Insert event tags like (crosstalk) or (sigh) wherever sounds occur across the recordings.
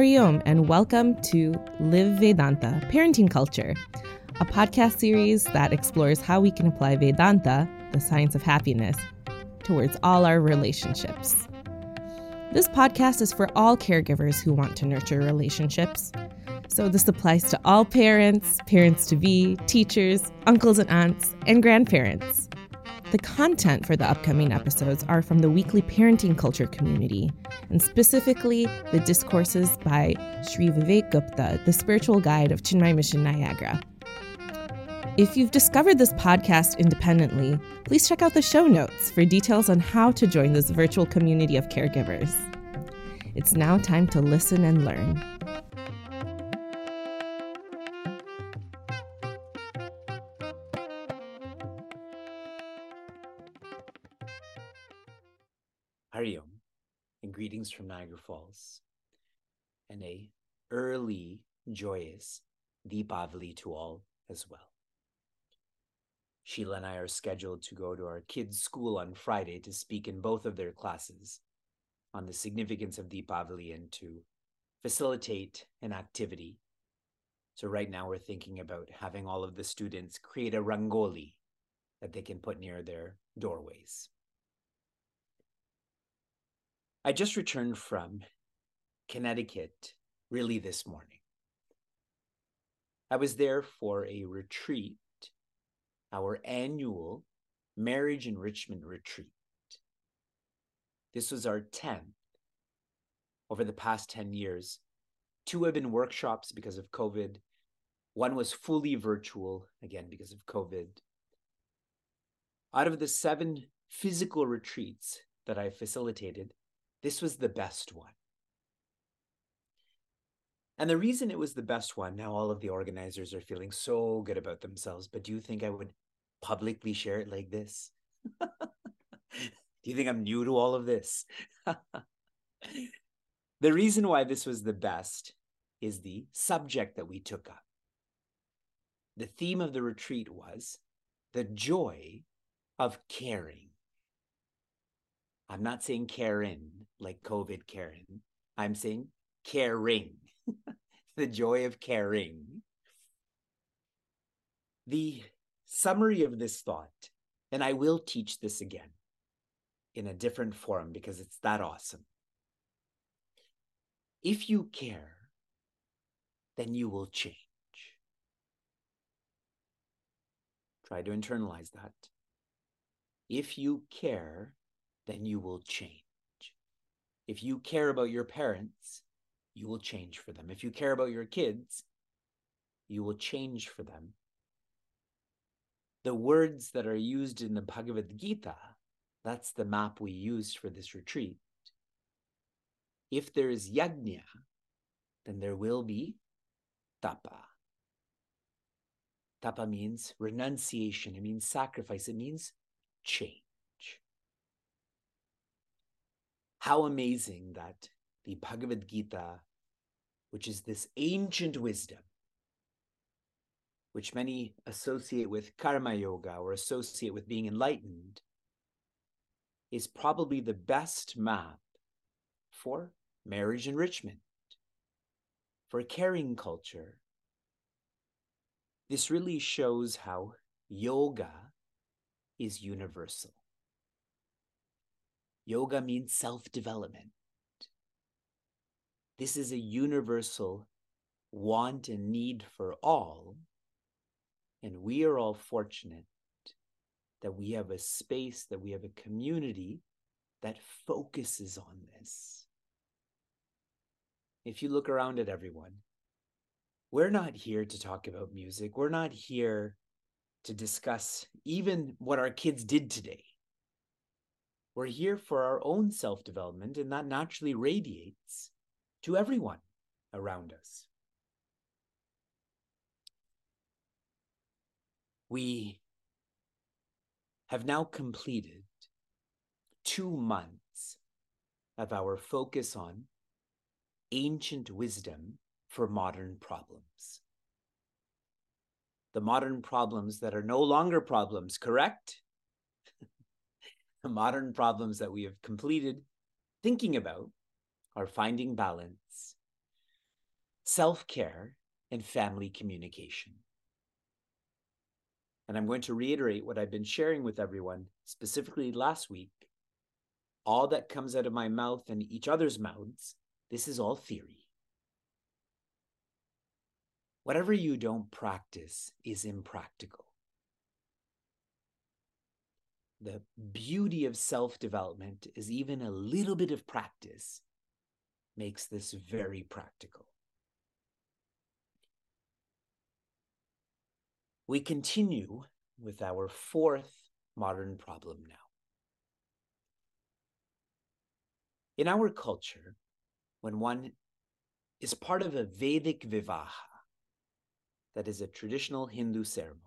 Hariom, and welcome to Live Vedanta Parenting Culture, a podcast series that explores how we can apply Vedanta, the science of happiness, towards all our relationships. This podcast is for all caregivers who want to nurture relationships. So, this applies to all parents, parents to be, teachers, uncles and aunts, and grandparents. The content for the upcoming episodes are from the weekly parenting culture community, and specifically the discourses by Sri Vivek Gupta, the spiritual guide of Chinmaya Mission Niagara. If you've discovered this podcast independently, please check out the show notes for details on how to join this virtual community of caregivers. It's now time to listen and learn. Greetings from Niagara Falls and a early joyous Deepavali to all as well. Sheila and I are scheduled to go to our kids' school on Friday to speak in both of their classes on the significance of Deepavali and to facilitate an activity. So, right now, we're thinking about having all of the students create a rangoli that they can put near their doorways. I just returned from Connecticut really this morning. I was there for a retreat, our annual marriage enrichment retreat. This was our 10th over the past 10 years. Two have been workshops because of COVID. One was fully virtual, again, because of COVID. Out of the seven physical retreats that I facilitated, this was the best one. And the reason it was the best one, now all of the organizers are feeling so good about themselves, but do you think I would publicly share it like this? (laughs) do you think I'm new to all of this? (laughs) the reason why this was the best is the subject that we took up. The theme of the retreat was the joy of caring. I'm not saying Karen like COVID Karen. I'm saying caring, (laughs) the joy of caring. The summary of this thought, and I will teach this again in a different form because it's that awesome. If you care, then you will change. Try to internalize that. If you care, then you will change. If you care about your parents, you will change for them. If you care about your kids, you will change for them. The words that are used in the Bhagavad Gita, that's the map we used for this retreat. If there is yajna, then there will be tapa. Tapa means renunciation, it means sacrifice, it means change. How amazing that the Bhagavad Gita, which is this ancient wisdom, which many associate with karma yoga or associate with being enlightened, is probably the best map for marriage enrichment, for caring culture. This really shows how yoga is universal. Yoga means self development. This is a universal want and need for all. And we are all fortunate that we have a space, that we have a community that focuses on this. If you look around at everyone, we're not here to talk about music. We're not here to discuss even what our kids did today. We're here for our own self development, and that naturally radiates to everyone around us. We have now completed two months of our focus on ancient wisdom for modern problems. The modern problems that are no longer problems, correct? The modern problems that we have completed thinking about are finding balance, self care, and family communication. And I'm going to reiterate what I've been sharing with everyone, specifically last week. All that comes out of my mouth and each other's mouths, this is all theory. Whatever you don't practice is impractical. The beauty of self development is even a little bit of practice makes this very practical. We continue with our fourth modern problem now. In our culture, when one is part of a Vedic Vivaha, that is a traditional Hindu ceremony.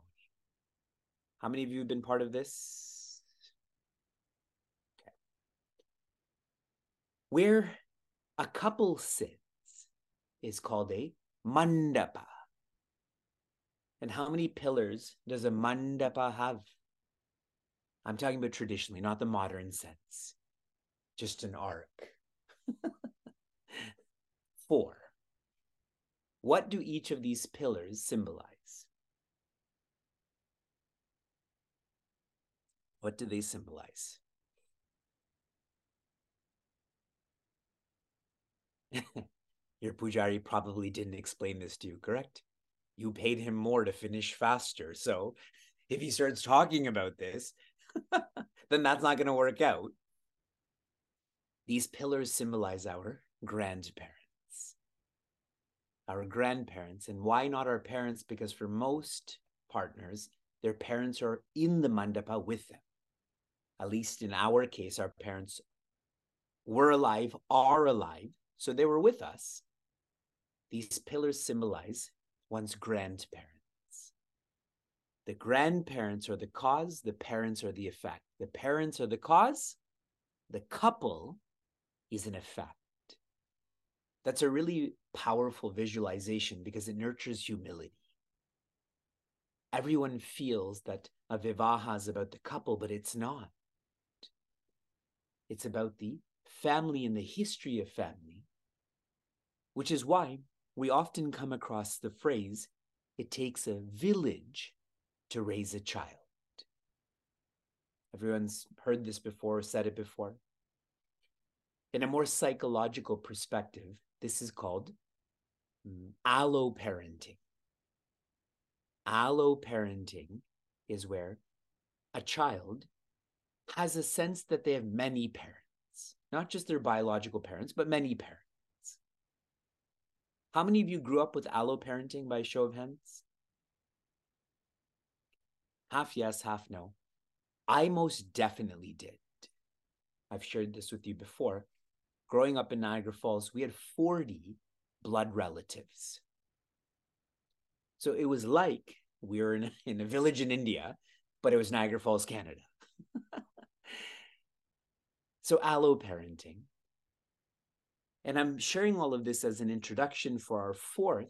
How many of you have been part of this? Where a couple sits is called a mandapa. And how many pillars does a mandapa have? I'm talking about traditionally, not the modern sense, just an arc. (laughs) Four. What do each of these pillars symbolize? What do they symbolize? (laughs) Your pujari probably didn't explain this to you, correct? You paid him more to finish faster. So if he starts talking about this, (laughs) then that's not going to work out. These pillars symbolize our grandparents. Our grandparents. And why not our parents? Because for most partners, their parents are in the mandapa with them. At least in our case, our parents were alive, are alive, so they were with us. These pillars symbolize one's grandparents. The grandparents are the cause, the parents are the effect. The parents are the cause, the couple is an effect. That's a really powerful visualization because it nurtures humility. Everyone feels that a vivaha is about the couple, but it's not. It's about the family and the history of family, which is why we often come across the phrase, it takes a village to raise a child. Everyone's heard this before, said it before. In a more psychological perspective, this is called alloparenting. Alloparenting is where a child has a sense that they have many parents, not just their biological parents, but many parents. How many of you grew up with allo parenting by show of hands? Half yes, half no. I most definitely did. I've shared this with you before. Growing up in Niagara Falls, we had 40 blood relatives. So it was like we were in, in a village in India, but it was Niagara Falls, Canada. (laughs) so alloparenting. And I'm sharing all of this as an introduction for our fourth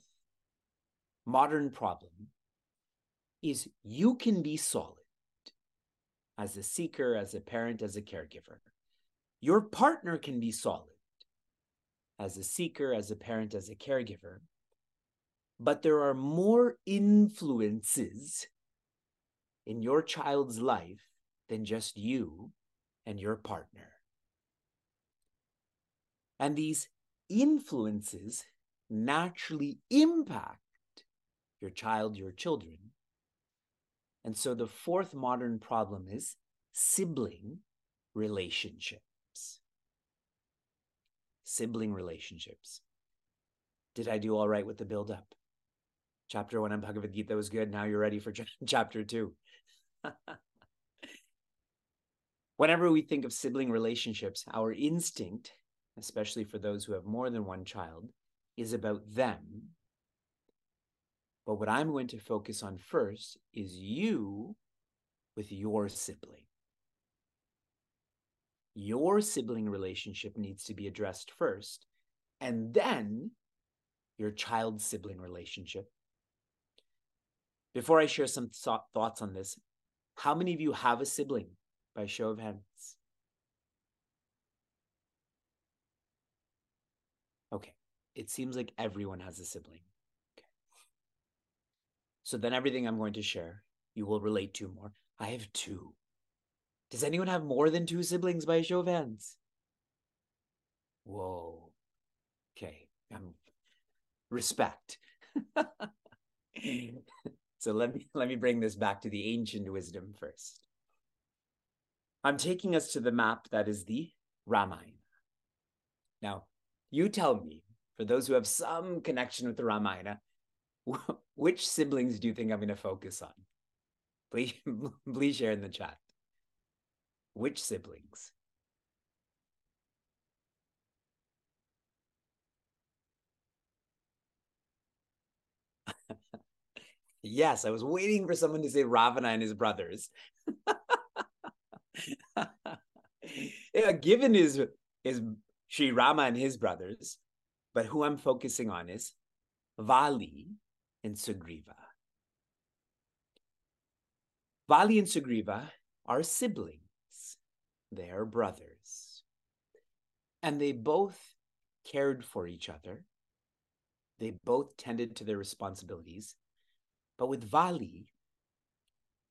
modern problem is you can be solid as a seeker, as a parent, as a caregiver. Your partner can be solid as a seeker, as a parent, as a caregiver. But there are more influences in your child's life than just you and your partner. And these influences naturally impact your child, your children. And so the fourth modern problem is sibling relationships. Sibling relationships. Did I do all right with the build up? Chapter one on Bhagavad Gita was good. Now you're ready for (laughs) chapter two. (laughs) Whenever we think of sibling relationships, our instinct, especially for those who have more than one child, is about them but what I'm going to focus on first is you with your sibling. Your sibling relationship needs to be addressed first, and then your child sibling relationship. Before I share some th- thoughts on this, how many of you have a sibling by show of hands? Okay. It seems like everyone has a sibling. Okay. So then everything I'm going to share, you will relate to more. I have two. Does anyone have more than two siblings by show of hands? Whoa. Okay. Um, respect. (laughs) so let me let me bring this back to the ancient wisdom first. I'm taking us to the map that is the Ramayana. Now, you tell me, for those who have some connection with the Ramayana, (laughs) which siblings do you think I'm going to focus on? Please, (laughs) please share in the chat. Which siblings? yes, I was waiting for someone to say Ravana and his brothers. (laughs) yeah, given his his Sri Rama and his brothers, but who I'm focusing on is Vali and Sugriva. Vali and Sugriva are siblings. They are brothers. And they both cared for each other. They both tended to their responsibilities. But with Vali,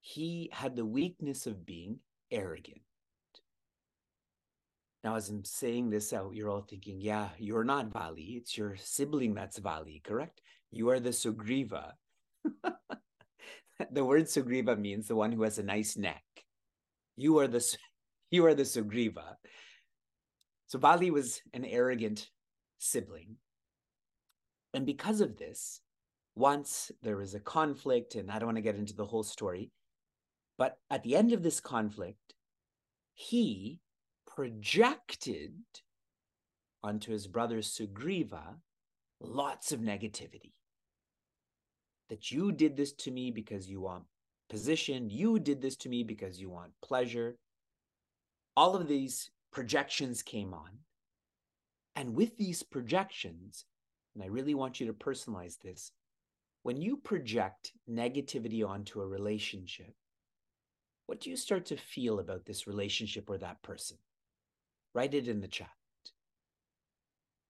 he had the weakness of being arrogant. Now, as I'm saying this out, you're all thinking, yeah, you're not Vali. It's your sibling that's Vali, correct? You are the Sugriva. (laughs) the word Sugriva means the one who has a nice neck. You are the (laughs) you are the Sugriva. So Vali was an arrogant sibling. And because of this, once there was a conflict, and I don't want to get into the whole story, but at the end of this conflict, he projected onto his brother Sugriva lots of negativity. That you did this to me because you want position, you did this to me because you want pleasure. All of these projections came on. And with these projections, and I really want you to personalize this, when you project negativity onto a relationship, what do you start to feel about this relationship or that person? Write it in the chat.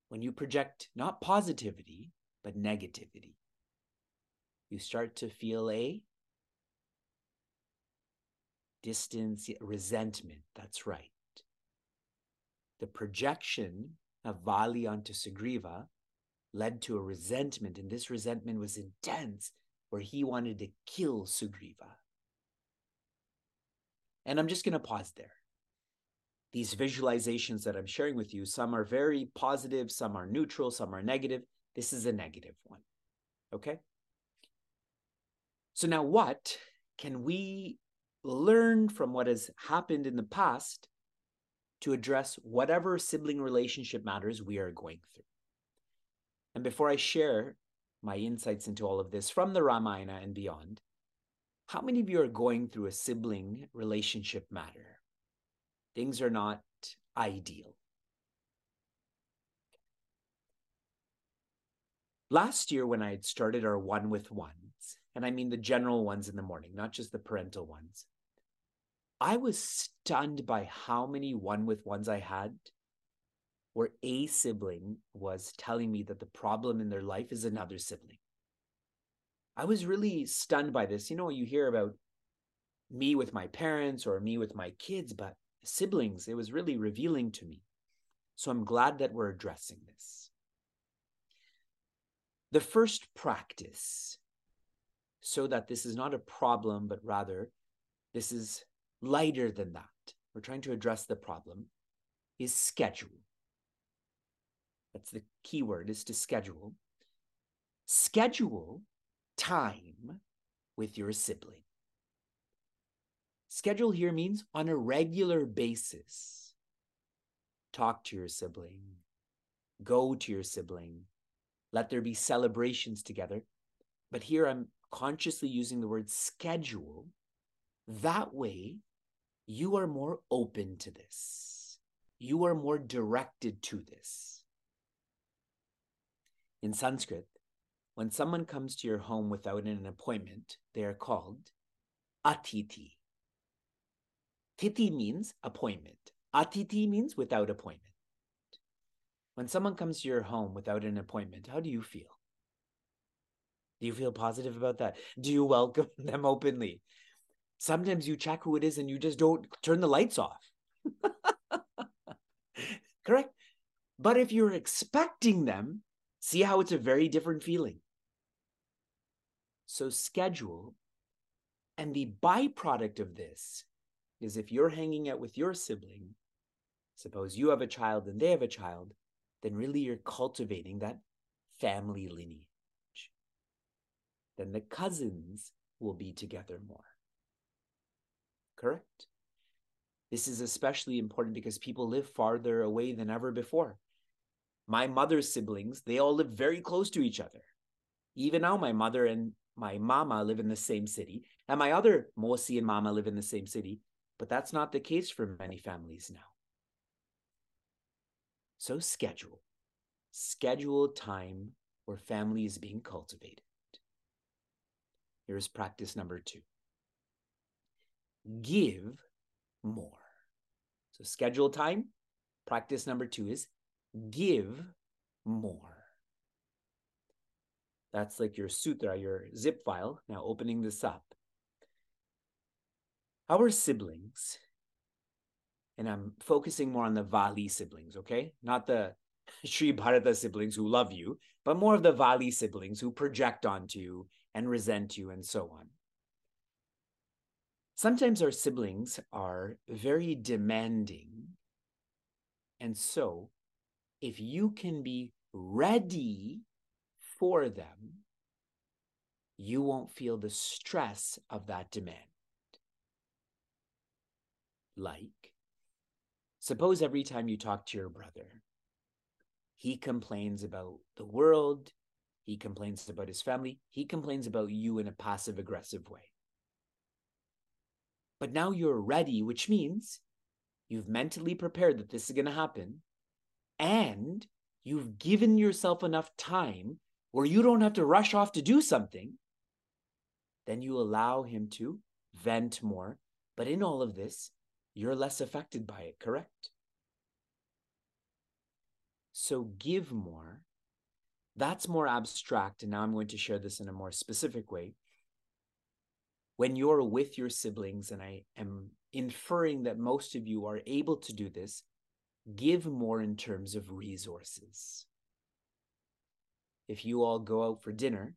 When you project not positivity, but negativity, you start to feel a distance, resentment. That's right. The projection of Vali onto Sugriva led to a resentment, and this resentment was intense, where he wanted to kill Sugriva. And I'm just going to pause there. These visualizations that I'm sharing with you, some are very positive, some are neutral, some are negative. This is a negative one. Okay? So, now what can we learn from what has happened in the past to address whatever sibling relationship matters we are going through? And before I share my insights into all of this from the Ramayana and beyond, how many of you are going through a sibling relationship matter? Things are not ideal. Last year, when I had started our one with ones, and I mean the general ones in the morning, not just the parental ones, I was stunned by how many one with ones I had where a sibling was telling me that the problem in their life is another sibling. I was really stunned by this. You know, you hear about me with my parents or me with my kids, but siblings, it was really revealing to me. So I'm glad that we're addressing this. The first practice, so that this is not a problem, but rather this is lighter than that. We're trying to address the problem, is schedule. That's the key word is to schedule. Schedule time with your sibling. Schedule here means on a regular basis. Talk to your sibling, go to your sibling, let there be celebrations together. But here I'm consciously using the word schedule. That way, you are more open to this. You are more directed to this. In Sanskrit, when someone comes to your home without an appointment, they are called atithi. Tithi means appointment. Atithi means without appointment. When someone comes to your home without an appointment, how do you feel? Do you feel positive about that? Do you welcome (laughs) them openly? Sometimes you check who it is and you just don't turn the lights off. (laughs) Correct? But if you're expecting them, see how it's a very different feeling. So schedule. And the byproduct of this is if you're hanging out with your sibling, suppose you have a child and they have a child, then really you're cultivating that family lineage. Then the cousins will be together more. Correct? This is especially important because people live farther away than ever before. My mother's siblings, they all live very close to each other. Even now, my mother and my mama live in the same city, and my other Mosi and mama live in the same city, but that's not the case for many families now. So schedule. Schedule time where family is being cultivated. Here's practice number two. Give more. So schedule time. Practice number two is give more. That's like your sutra, your zip file. Now opening this up. Our siblings, and I'm focusing more on the Vali siblings, okay? Not the (laughs) Sri Bharata siblings who love you, but more of the Vali siblings who project onto you and resent you and so on. Sometimes our siblings are very demanding. And so, if you can be ready for them, you won't feel the stress of that demand. Like, suppose every time you talk to your brother, he complains about the world, he complains about his family, he complains about you in a passive aggressive way. But now you're ready, which means you've mentally prepared that this is going to happen. And you've given yourself enough time where you don't have to rush off to do something. Then you allow him to vent more. But in all of this, you're less affected by it, correct? So give more. That's more abstract. And now I'm going to share this in a more specific way when you're with your siblings, and I am inferring that most of you are able to do this, give more in terms of resources. If you all go out for dinner,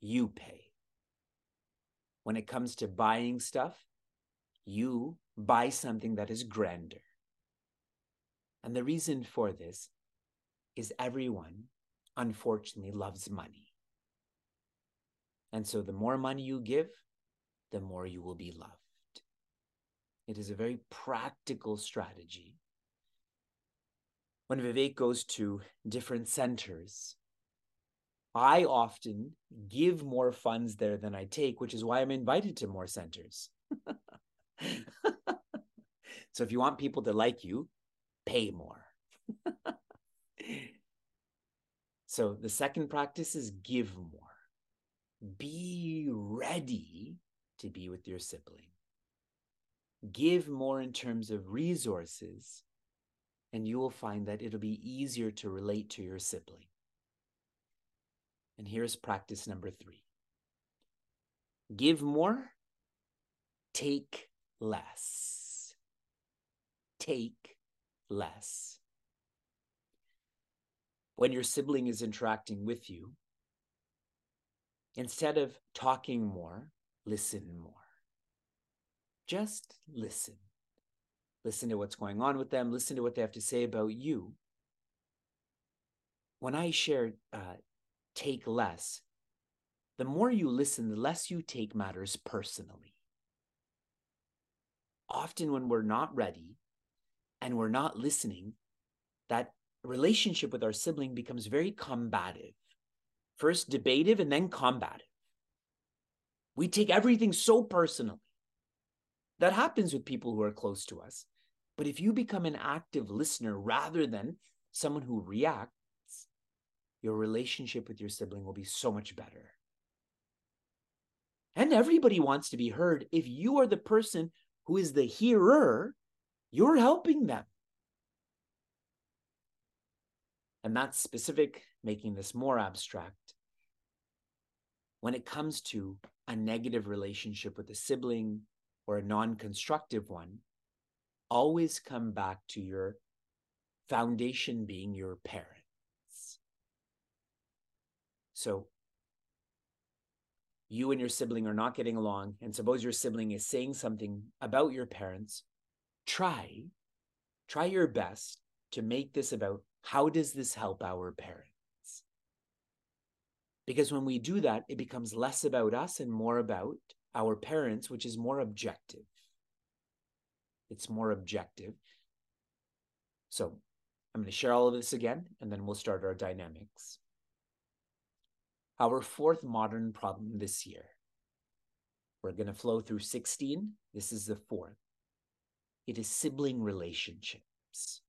you pay. When it comes to buying stuff, you buy something that is grander. And the reason for this is everyone, unfortunately, loves money. And so the more money you give, the more you will be loved. It is a very practical strategy. When Vivek goes to different centers, I often give more funds there than I take, which is why I'm invited to more centers. (laughs) so if you want people to like you, pay more. (laughs) so the second practice is give more. Be ready to be with your sibling. Give more in terms of resources, and you will find that it'll be easier to relate to your sibling. And here's practice number three give more, take less. Take less. When your sibling is interacting with you, instead of talking more, listen more. Just listen. Listen to what's going on with them, listen to what they have to say about you. When I share uh, take less, the more you listen, the less you take matters personally. Often, when we're not ready and we're not listening, that relationship with our sibling becomes very combative. First debative and then combative. We take everything so personally. That happens with people who are close to us. But if you become an active listener rather than someone who reacts, your relationship with your sibling will be so much better. And everybody wants to be heard. If you are the person who is the hearer, you're helping them. And that's specific, making this more abstract. When it comes to a negative relationship with a sibling or a non constructive one, always come back to your foundation being your parents. So you and your sibling are not getting along, and suppose your sibling is saying something about your parents, try, try your best to make this about how does this help our parents? Because when we do that, it becomes less about us and more about our parents, which is more objective. It's more objective. So I'm going to share all of this again, and then we'll start our dynamics. Our fourth modern problem this year. We're going to flow through 16. This is the fourth. It is sibling relationships.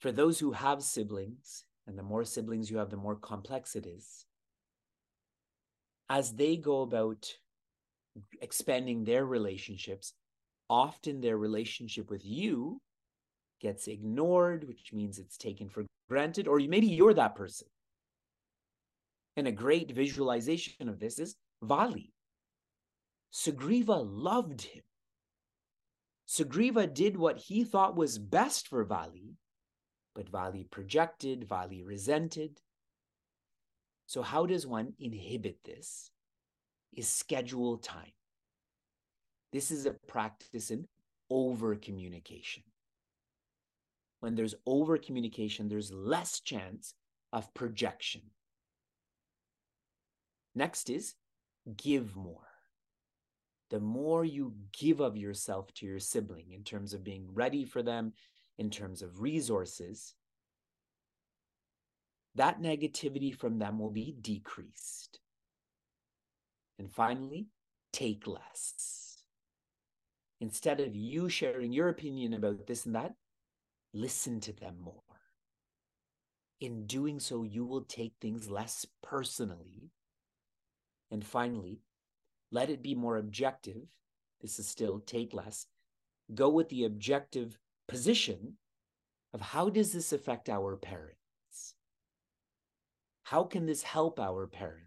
For those who have siblings, and the more siblings you have, the more complex it is, as they go about expanding their relationships, often their relationship with you gets ignored, which means it's taken for granted, or maybe you're that person. And a great visualization of this is Vali. Sugriva loved him. Sugriva did what he thought was best for Vali, but Vali projected, Vali resented. So, how does one inhibit this? Is schedule time. This is a practice in over communication. When there's over communication, there's less chance of projection. Next is give more. The more you give of yourself to your sibling in terms of being ready for them, in terms of resources, that negativity from them will be decreased. And finally, take less. Instead of you sharing your opinion about this and that, listen to them more. In doing so, you will take things less personally. And finally, let it be more objective. This is still take less. Go with the objective position of how does this affect our parents? How can this help our parents?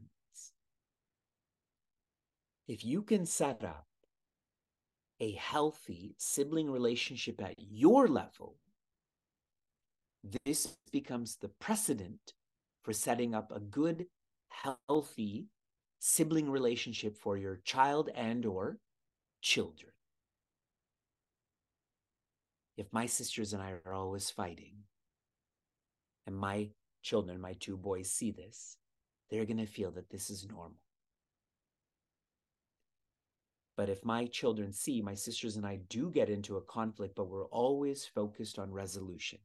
If you can set up a healthy sibling relationship at your level, this becomes the precedent for setting up a good, healthy sibling relationship for your child and or children if my sisters and I are always fighting, and my children, my two boys, see this, they're going to feel that this is normal. But if my children see my sisters and I do get into a conflict, but we're always focused on resolution,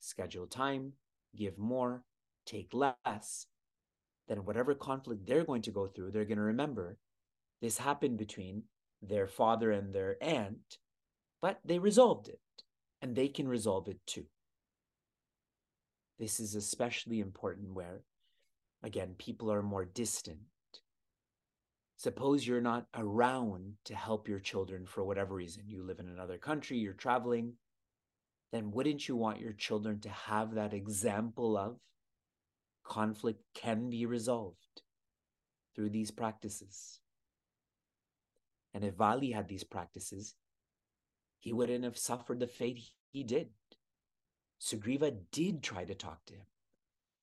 schedule time, give more, take less, then whatever conflict they're going to go through, they're going to remember this happened between their father and their aunt but they resolved it, and they can resolve it too. This is especially important where, again, people are more distant. Suppose you're not around to help your children for whatever reason. You live in another country, you're traveling. Then wouldn't you want your children to have that example of conflict can be resolved through these practices? And if Vali had these practices, he wouldn't have suffered the fate he did. Sugriva did try to talk to him.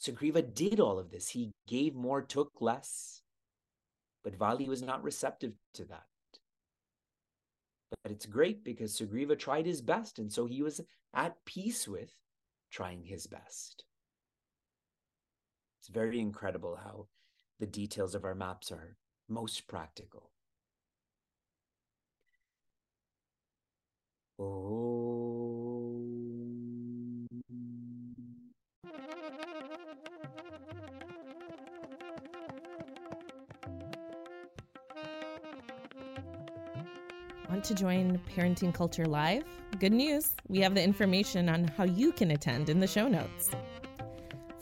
Sugriva did all of this. He gave more, took less. But Vali was not receptive to that. But it's great because Sugriva tried his best, and so he was at peace with trying his best. It's very incredible how the details of our maps are most practical. Oh. Want to join Parenting Culture Live? Good news! We have the information on how you can attend in the show notes.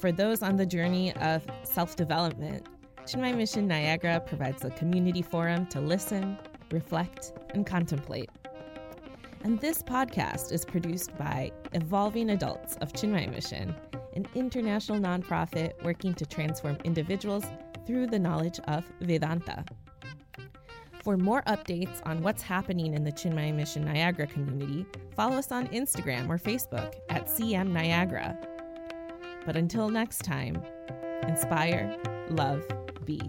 For those on the journey of self development, Chinmaya Mission Niagara provides a community forum to listen, reflect, and contemplate. And this podcast is produced by Evolving Adults of Chinmaya Mission, an international nonprofit working to transform individuals through the knowledge of Vedanta. For more updates on what's happening in the Chinmaya Mission Niagara community, follow us on Instagram or Facebook at CM Niagara. But until next time, inspire, love, be.